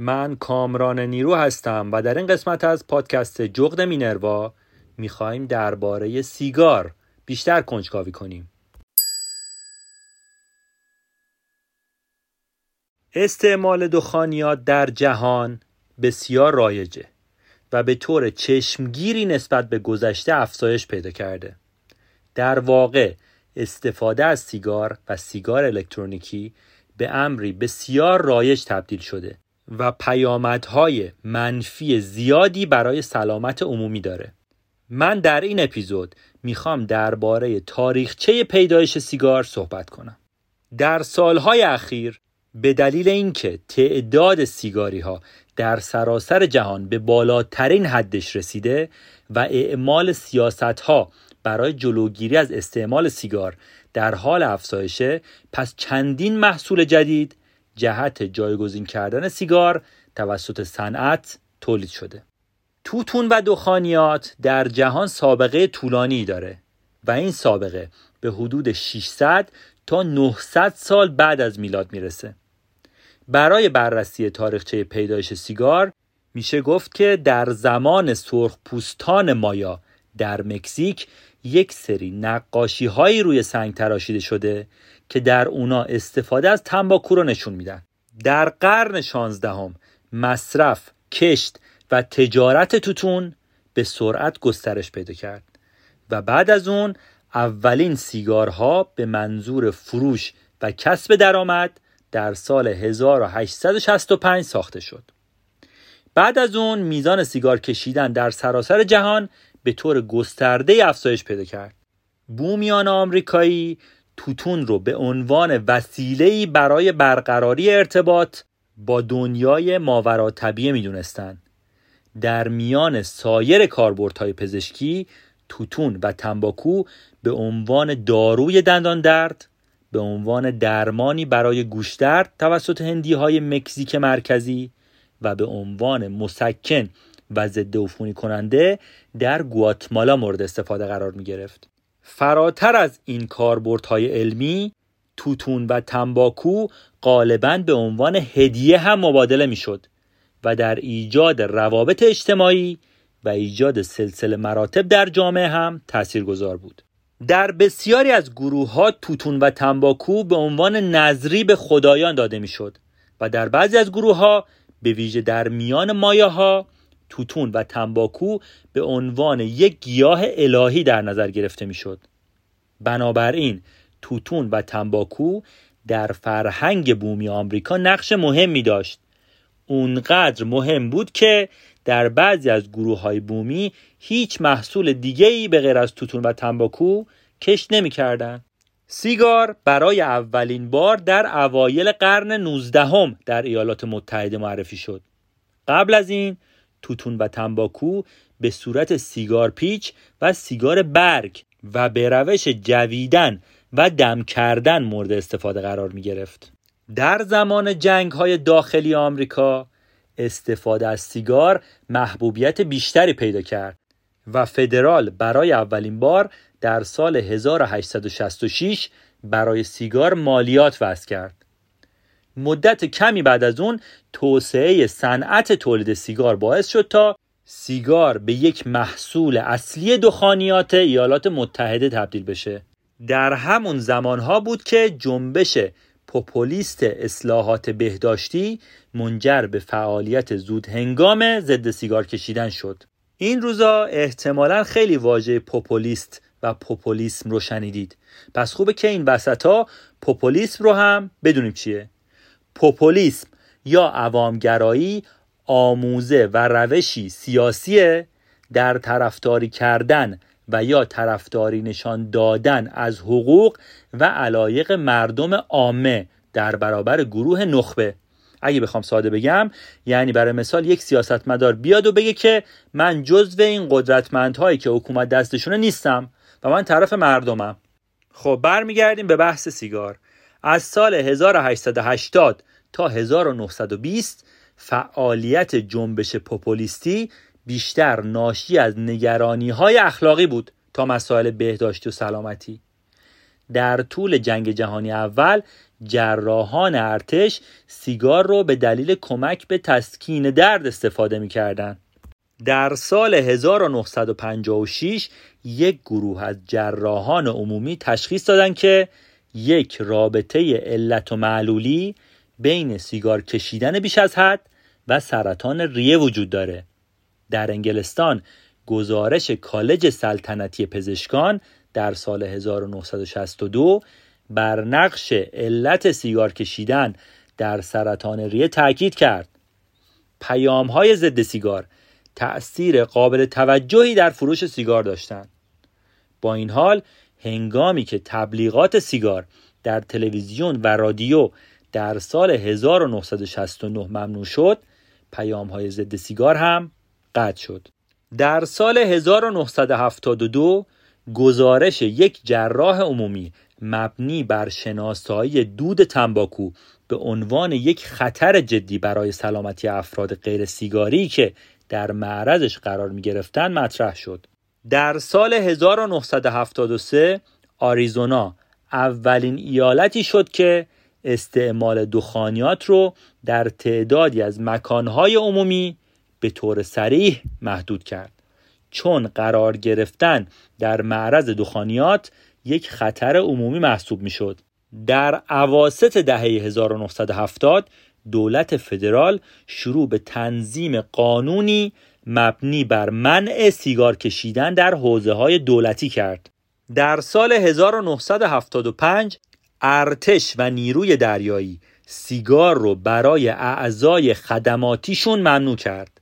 من کامران نیرو هستم و در این قسمت از پادکست جغد مینروا می‌خوایم درباره سیگار بیشتر کنجکاوی کنیم. استعمال دخانیات در جهان بسیار رایجه و به طور چشمگیری نسبت به گذشته افزایش پیدا کرده. در واقع استفاده از سیگار و سیگار الکترونیکی به امری بسیار رایج تبدیل شده. و پیامدهای منفی زیادی برای سلامت عمومی داره. من در این اپیزود می‌خوام درباره تاریخچه پیدایش سیگار صحبت کنم. در سالهای اخیر به دلیل اینکه تعداد سیگاری ها در سراسر جهان به بالاترین حدش رسیده و اعمال سیاست ها برای جلوگیری از استعمال سیگار در حال افزایشه پس چندین محصول جدید جهت جایگزین کردن سیگار توسط صنعت تولید شده. توتون و دخانیات در جهان سابقه طولانی داره و این سابقه به حدود 600 تا 900 سال بعد از میلاد می‌رسه. برای بررسی تاریخچه پیدایش سیگار میشه گفت که در زمان سرخپوستان مایا در مکزیک یک سری نقاشی هایی روی سنگ تراشیده شده که در اونا استفاده از تنباکو رو نشون میدن در قرن شانزدهم مصرف، کشت و تجارت توتون به سرعت گسترش پیدا کرد و بعد از اون اولین سیگارها به منظور فروش و کسب درآمد در سال 1865 ساخته شد. بعد از اون میزان سیگار کشیدن در سراسر جهان به طور گسترده افزایش پیدا کرد. بومیان آمریکایی توتون رو به عنوان وسیله‌ای برای برقراری ارتباط با دنیای ماورا طبیعه می‌دونستند. در میان سایر کاربردهای پزشکی توتون و تنباکو به عنوان داروی دندان درد به عنوان درمانی برای گوشدرد توسط هندی های مکزیک مرکزی و به عنوان مسکن و ضد عفونی کننده در گواتمالا مورد استفاده قرار می گرفت. فراتر از این کاربردهای علمی توتون و تنباکو غالبا به عنوان هدیه هم مبادله می شد و در ایجاد روابط اجتماعی و ایجاد سلسله مراتب در جامعه هم تاثیرگذار بود. در بسیاری از گروه ها توتون و تنباکو به عنوان نظری به خدایان داده می‌شد و در بعضی از گروه ها به ویژه در میان مایه ها توتون و تنباکو به عنوان یک گیاه الهی در نظر گرفته می‌شد. بنابراین توتون و تنباکو در فرهنگ بومی آمریکا نقش مهمی داشت. اونقدر مهم بود که در بعضی از گروه های بومی هیچ محصول دیگه ای به غیر از توتون و تنباکو کشت نمی‌کردند. سیگار برای اولین بار در اوایل قرن 19 در ایالات متحده معرفی شد. قبل از این توتون و تنباکو به صورت سیگار پیچ و سیگار برگ و به روش جویدن و دم کردن مورد استفاده قرار می گرفت. در زمان جنگ های داخلی آمریکا استفاده از سیگار محبوبیت بیشتری پیدا کرد و فدرال برای اولین بار در سال 1866 برای سیگار مالیات وضع کرد. مدت کمی بعد از اون توسعه صنعت تولید سیگار باعث شد تا سیگار به یک محصول اصلی دخانیات ایالات متحده تبدیل بشه. در همون زمانها بود که جنبش پوپولیست اصلاحات بهداشتی منجر به فعالیت زود هنگام ضد سیگار کشیدن شد. این روزا احتمالا خیلی واژه پوپولیست و پوپولیسم رو شنیدید. پس خوبه که این وسط ها پوپولیسم رو هم بدونیم چیه. پوپولیسم یا عوامگرایی آموزه و روشی سیاسیه در طرفداری کردن و یا طرفداری نشان دادن از حقوق و علایق مردم عامه در برابر گروه نخبه. اگه بخوام ساده بگم یعنی برای مثال یک سیاستمدار بیاد و بگه که من جزو این قدرتمندهایی که حکومت دستشونه نیستم و من طرف مردمم. خب برمیگردیم به بحث سیگار. از سال 1880 تا 1920 فعالیت جنبش پوپولیستی بیشتر ناشی از نگرانی های اخلاقی بود تا مسائل بهداشتی و سلامتی. در طول جنگ جهانی اول جراحان ارتش سیگار رو به دلیل کمک به تسکین درد استفاده می‌کردن در سال 1956 یک گروه از جراحان عمومی تشخیص دادند که یک رابطه علت و معلولی بین سیگار کشیدن بیش از حد و سرطان ریه وجود داره. در انگلستان گزارش کالج سلطنتی پزشکان در سال 1962 بر نقش علت سیگار کشیدن در سرطان ریه تاکید کرد. پیام های ضد سیگار تأثیر قابل توجهی در فروش سیگار داشتند. با این حال هنگامی که تبلیغات سیگار در تلویزیون و رادیو در سال 1969 ممنوع شد پیام های ضد سیگار هم قطع شد در سال 1972 گزارش یک جراح عمومی مبنی بر شناسایی دود تنباکو به عنوان یک خطر جدی برای سلامتی افراد غیر سیگاری که در معرضش قرار می گرفتن مطرح شد. در سال 1973 آریزونا اولین ایالتی شد که استعمال دخانیات رو در تعدادی از مکانهای عمومی به طور سریح محدود کرد چون قرار گرفتن در معرض دخانیات یک خطر عمومی محسوب می شد. در عواست دهه 1970 دولت فدرال شروع به تنظیم قانونی مبنی بر منع سیگار کشیدن در حوزه های دولتی کرد. در سال 1975 ارتش و نیروی دریایی سیگار رو برای اعضای خدماتیشون ممنوع کرد.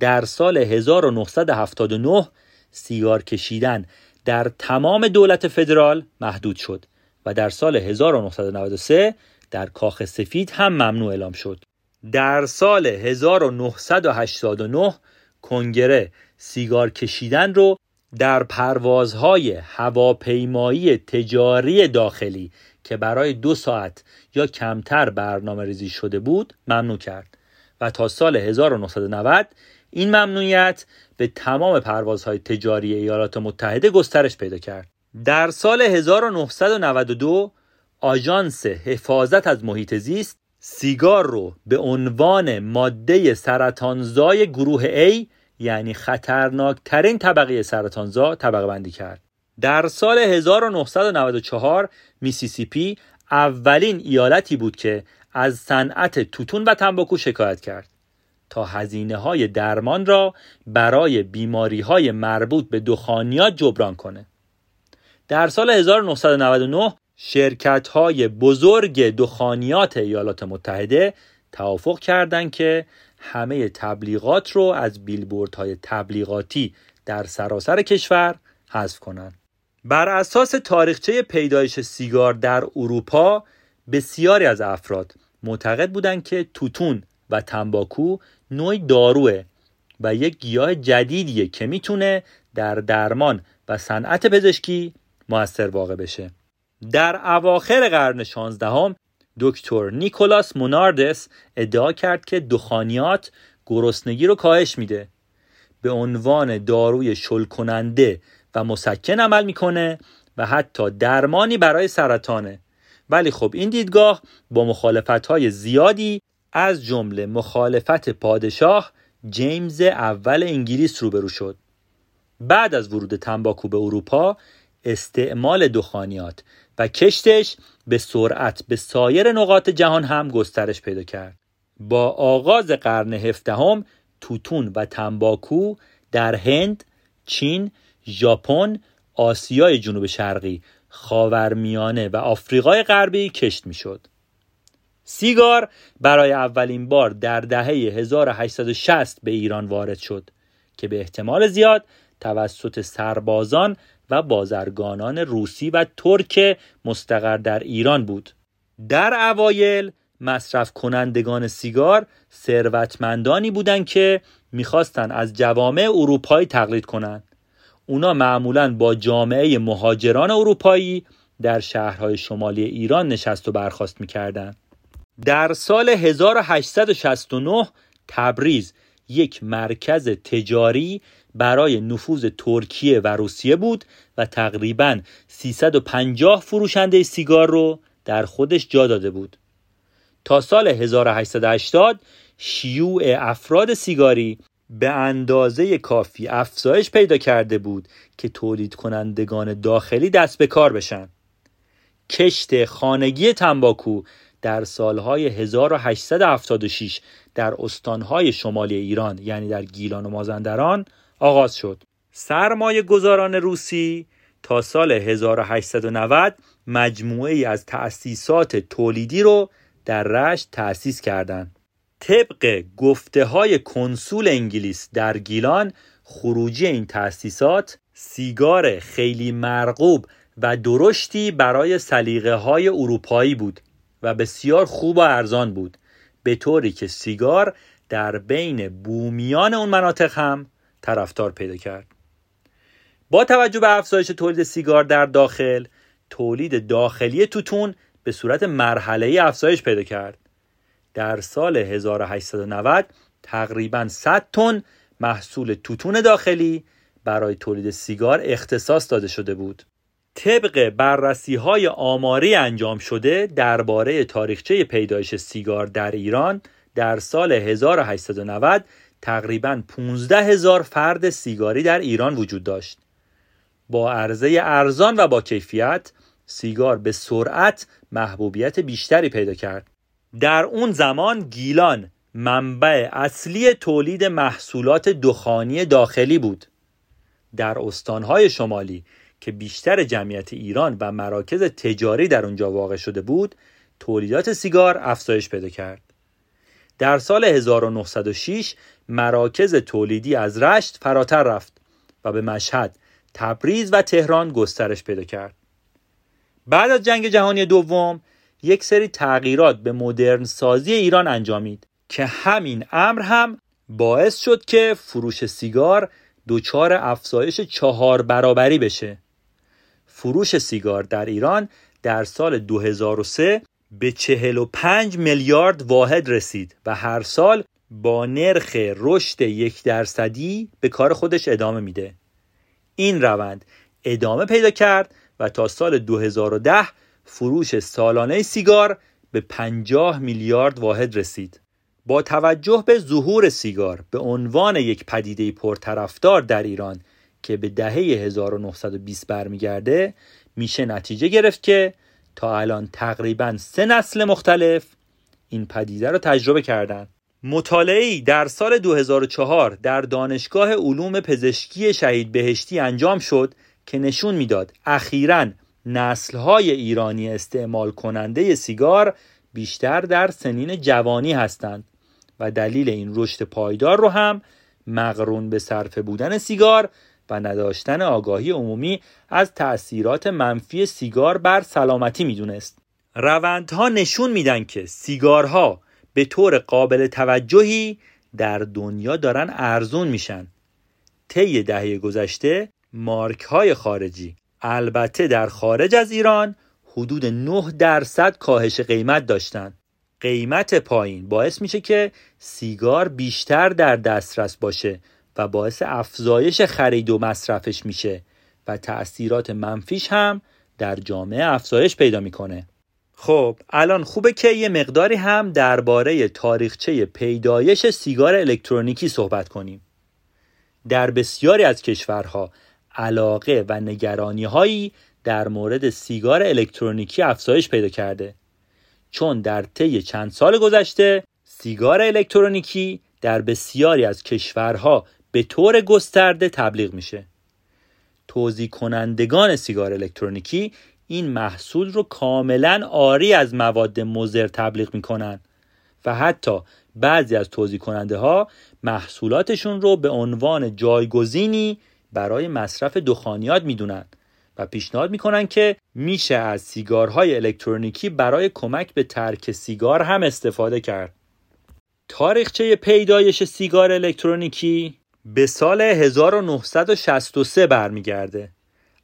در سال 1979 سیگار کشیدن در تمام دولت فدرال محدود شد و در سال 1993 در کاخ سفید هم ممنوع اعلام شد. در سال 1989 کنگره سیگار کشیدن رو در پروازهای هواپیمایی تجاری داخلی که برای دو ساعت یا کمتر برنامه ریزی شده بود ممنوع کرد و تا سال 1990 این ممنوعیت به تمام پروازهای تجاری ایالات متحده گسترش پیدا کرد. در سال 1992 آژانس حفاظت از محیط زیست سیگار رو به عنوان ماده سرطانزای گروه A یعنی خطرناکترین طبقه سرطانزا طبقه بندی کرد. در سال 1994 میسیسیپی اولین ایالتی بود که از صنعت توتون و تنباکو شکایت کرد. تا هزینه های درمان را برای بیماری های مربوط به دخانیات جبران کنه. در سال 1999 شرکت های بزرگ دخانیات ایالات متحده توافق کردند که همه تبلیغات رو از های تبلیغاتی در سراسر کشور حذف کنند. بر اساس تاریخچه پیدایش سیگار در اروپا بسیاری از افراد معتقد بودند که توتون و تنباکو نوعی داروه و یک گیاه جدیدیه که می‌تونه در درمان و صنعت پزشکی موثر واقع بشه در اواخر قرن 16 دکتر نیکولاس موناردس ادعا کرد که دخانیات گرسنگی رو کاهش میده. به عنوان داروی شل کننده و مسکن عمل می‌کنه و حتی درمانی برای سرطانه. ولی خب این دیدگاه با مخالفت های زیادی از جمله مخالفت پادشاه جیمز اول انگلیس روبرو شد. بعد از ورود تنباکو به اروپا استعمال دخانیات و کشتش به سرعت به سایر نقاط جهان هم گسترش پیدا کرد با آغاز قرن هفدهم توتون و تنباکو در هند، چین، ژاپن، آسیای جنوب شرقی، خاورمیانه و آفریقای غربی کشت می‌شد. سیگار برای اولین بار در دهه 1860 به ایران وارد شد که به احتمال زیاد توسط سربازان و بازرگانان روسی و ترک مستقر در ایران بود. در اوایل مصرف کنندگان سیگار ثروتمندانی بودند که می‌خواستند از جوامع اروپایی تقلید کنند. اونا معمولا با جامعه مهاجران اروپایی در شهرهای شمالی ایران نشست و برخواست می‌کردند. در سال 1869 تبریز یک مرکز تجاری برای نفوذ ترکیه و روسیه بود و تقریبا 350 فروشنده سیگار رو در خودش جا داده بود. تا سال 1880 شیوع افراد سیگاری به اندازه کافی افزایش پیدا کرده بود که تولید کنندگان داخلی دست به کار بشن. کشت خانگی تنباکو در سالهای 1876 در استانهای شمالی ایران یعنی در گیلان و مازندران آغاز شد سرمایه گذاران روسی تا سال 1890 مجموعه ای از تأسیسات تولیدی رو در رشت تأسیس کردند. طبق گفته های کنسول انگلیس در گیلان خروجی این تأسیسات سیگار خیلی مرغوب و درشتی برای سلیقه های اروپایی بود و بسیار خوب و ارزان بود به طوری که سیگار در بین بومیان اون مناطق هم طرفدار پیدا کرد. با توجه به افزایش تولید سیگار در داخل تولید داخلی توتون به صورت مرحله افزایش پیدا کرد. در سال 1890 تقریبا 100 تن محصول توتون داخلی برای تولید سیگار اختصاص داده شده بود. طبق بررسی های آماری انجام شده درباره تاریخچه پیدایش سیگار در ایران در سال 1890 تقریبا 15 هزار فرد سیگاری در ایران وجود داشت. با عرضه ارزان و با کیفیت سیگار به سرعت محبوبیت بیشتری پیدا کرد. در اون زمان گیلان منبع اصلی تولید محصولات دخانی داخلی بود. در استانهای شمالی که بیشتر جمعیت ایران و مراکز تجاری در اونجا واقع شده بود تولیدات سیگار افزایش پیدا کرد در سال 1906 مراکز تولیدی از رشت فراتر رفت و به مشهد، تبریز و تهران گسترش پیدا کرد. بعد از جنگ جهانی دوم یک سری تغییرات به مدرن سازی ایران انجامید که همین امر هم باعث شد که فروش سیگار دچار افزایش چهار برابری بشه. فروش سیگار در ایران در سال 2003 به 45 میلیارد واحد رسید و هر سال با نرخ رشد یک درصدی به کار خودش ادامه میده. این روند ادامه پیدا کرد و تا سال 2010 فروش سالانه سیگار به 50 میلیارد واحد رسید. با توجه به ظهور سیگار به عنوان یک پدیده پرطرفدار در ایران که به دهه 1920 برمیگرده میشه نتیجه گرفت که تا الان تقریبا سه نسل مختلف این پدیده رو تجربه کردند. مطالعی در سال 2004 در دانشگاه علوم پزشکی شهید بهشتی انجام شد که نشون می‌داد اخیرا نسلهای ایرانی استعمال کننده سیگار بیشتر در سنین جوانی هستند و دلیل این رشد پایدار رو هم مقرون به صرفه بودن سیگار و نداشتن آگاهی عمومی از تأثیرات منفی سیگار بر سلامتی می‌دونست. روندها نشون میدن که سیگارها به طور قابل توجهی در دنیا دارن ارزون میشن. طی دهه گذشته مارک های خارجی البته در خارج از ایران حدود 9 درصد کاهش قیمت داشتند. قیمت پایین باعث میشه که سیگار بیشتر در دسترس باشه و باعث افزایش خرید و مصرفش میشه و تأثیرات منفیش هم در جامعه افزایش پیدا می‌کنه. خب الان خوبه که یه مقداری هم درباره تاریخچه پیدایش سیگار الکترونیکی صحبت کنیم. در بسیاری از کشورها علاقه و نگرانی هایی در مورد سیگار الکترونیکی افزایش پیدا کرده. چون در طی چند سال گذشته سیگار الکترونیکی در بسیاری از کشورها به طور گسترده تبلیغ میشه توضیح کنندگان سیگار الکترونیکی این محصول رو کاملا آری از مواد مضر تبلیغ می‌کنن و حتی بعضی از توضیح کننده ها محصولاتشون رو به عنوان جایگزینی برای مصرف دخانیات می‌دونن و پیشنهاد می‌کنن که میشه از سیگارهای الکترونیکی برای کمک به ترک سیگار هم استفاده کرد. تاریخچه پیدایش سیگار الکترونیکی به سال 1963 برمیگرده.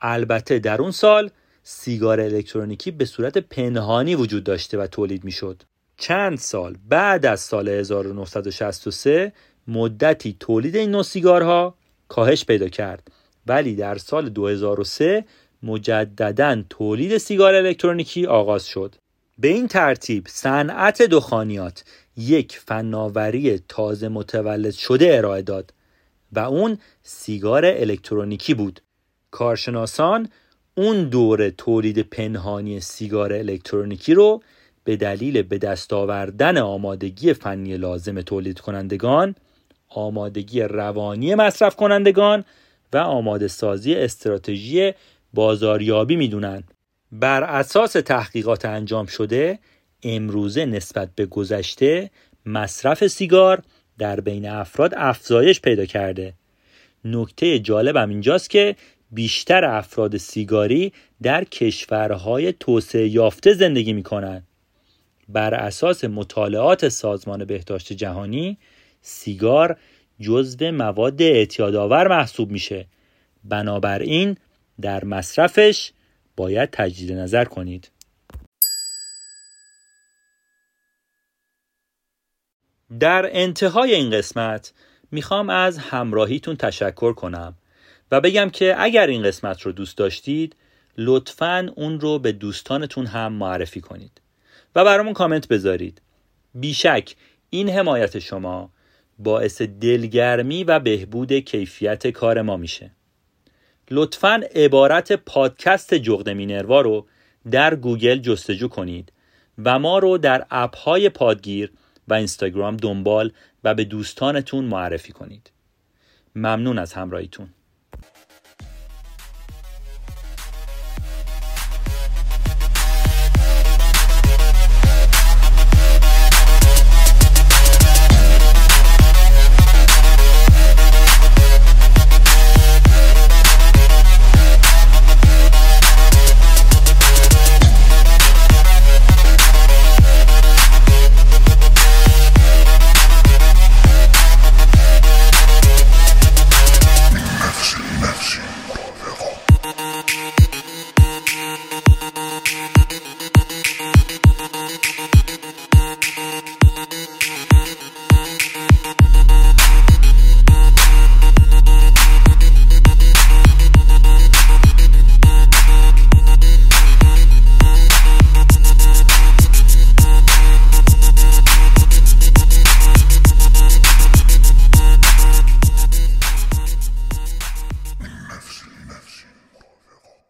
البته در اون سال سیگار الکترونیکی به صورت پنهانی وجود داشته و تولید می‌شد. چند سال بعد از سال 1963 مدتی تولید این نوع سیگارها کاهش پیدا کرد. ولی در سال 2003 مجددا تولید سیگار الکترونیکی آغاز شد. به این ترتیب صنعت دخانیات یک فناوری تازه متولد شده ارائه داد. و اون سیگار الکترونیکی بود. کارشناسان اون دوره تولید پنهانی سیگار الکترونیکی رو به دلیل به دست آوردن آمادگی فنی لازم تولید کنندگان آمادگی روانی مصرف کنندگان و آماده سازی استراتژی بازاریابی می‌دونن. بر اساس تحقیقات انجام شده امروزه نسبت به گذشته مصرف سیگار در بین افراد افزایش پیدا کرده. نکته جالبم اینجاست که بیشتر افراد سیگاری در کشورهای توسعه یافته زندگی می کنند. بر اساس مطالعات سازمان بهداشت جهانی سیگار جزو مواد اعتیادآور محسوب میشه. بنابراین در مصرفش باید تجدید نظر کنید. در انتهای این قسمت می‌خوام از همراهیتون تشکر کنم و بگم که اگر این قسمت رو دوست داشتید لطفا اون رو به دوستانتون هم معرفی کنید و برامون کامنت بذارید. بیشک این حمایت شما باعث دلگرمی و بهبود کیفیت کار ما میشه. لطفا عبارت پادکست جغد مینروا رو در گوگل جستجو کنید و ما رو در اپ های پادگیر و اینستاگرام دنبال و به دوستانتون معرفی کنید. ممنون از همراهیتون.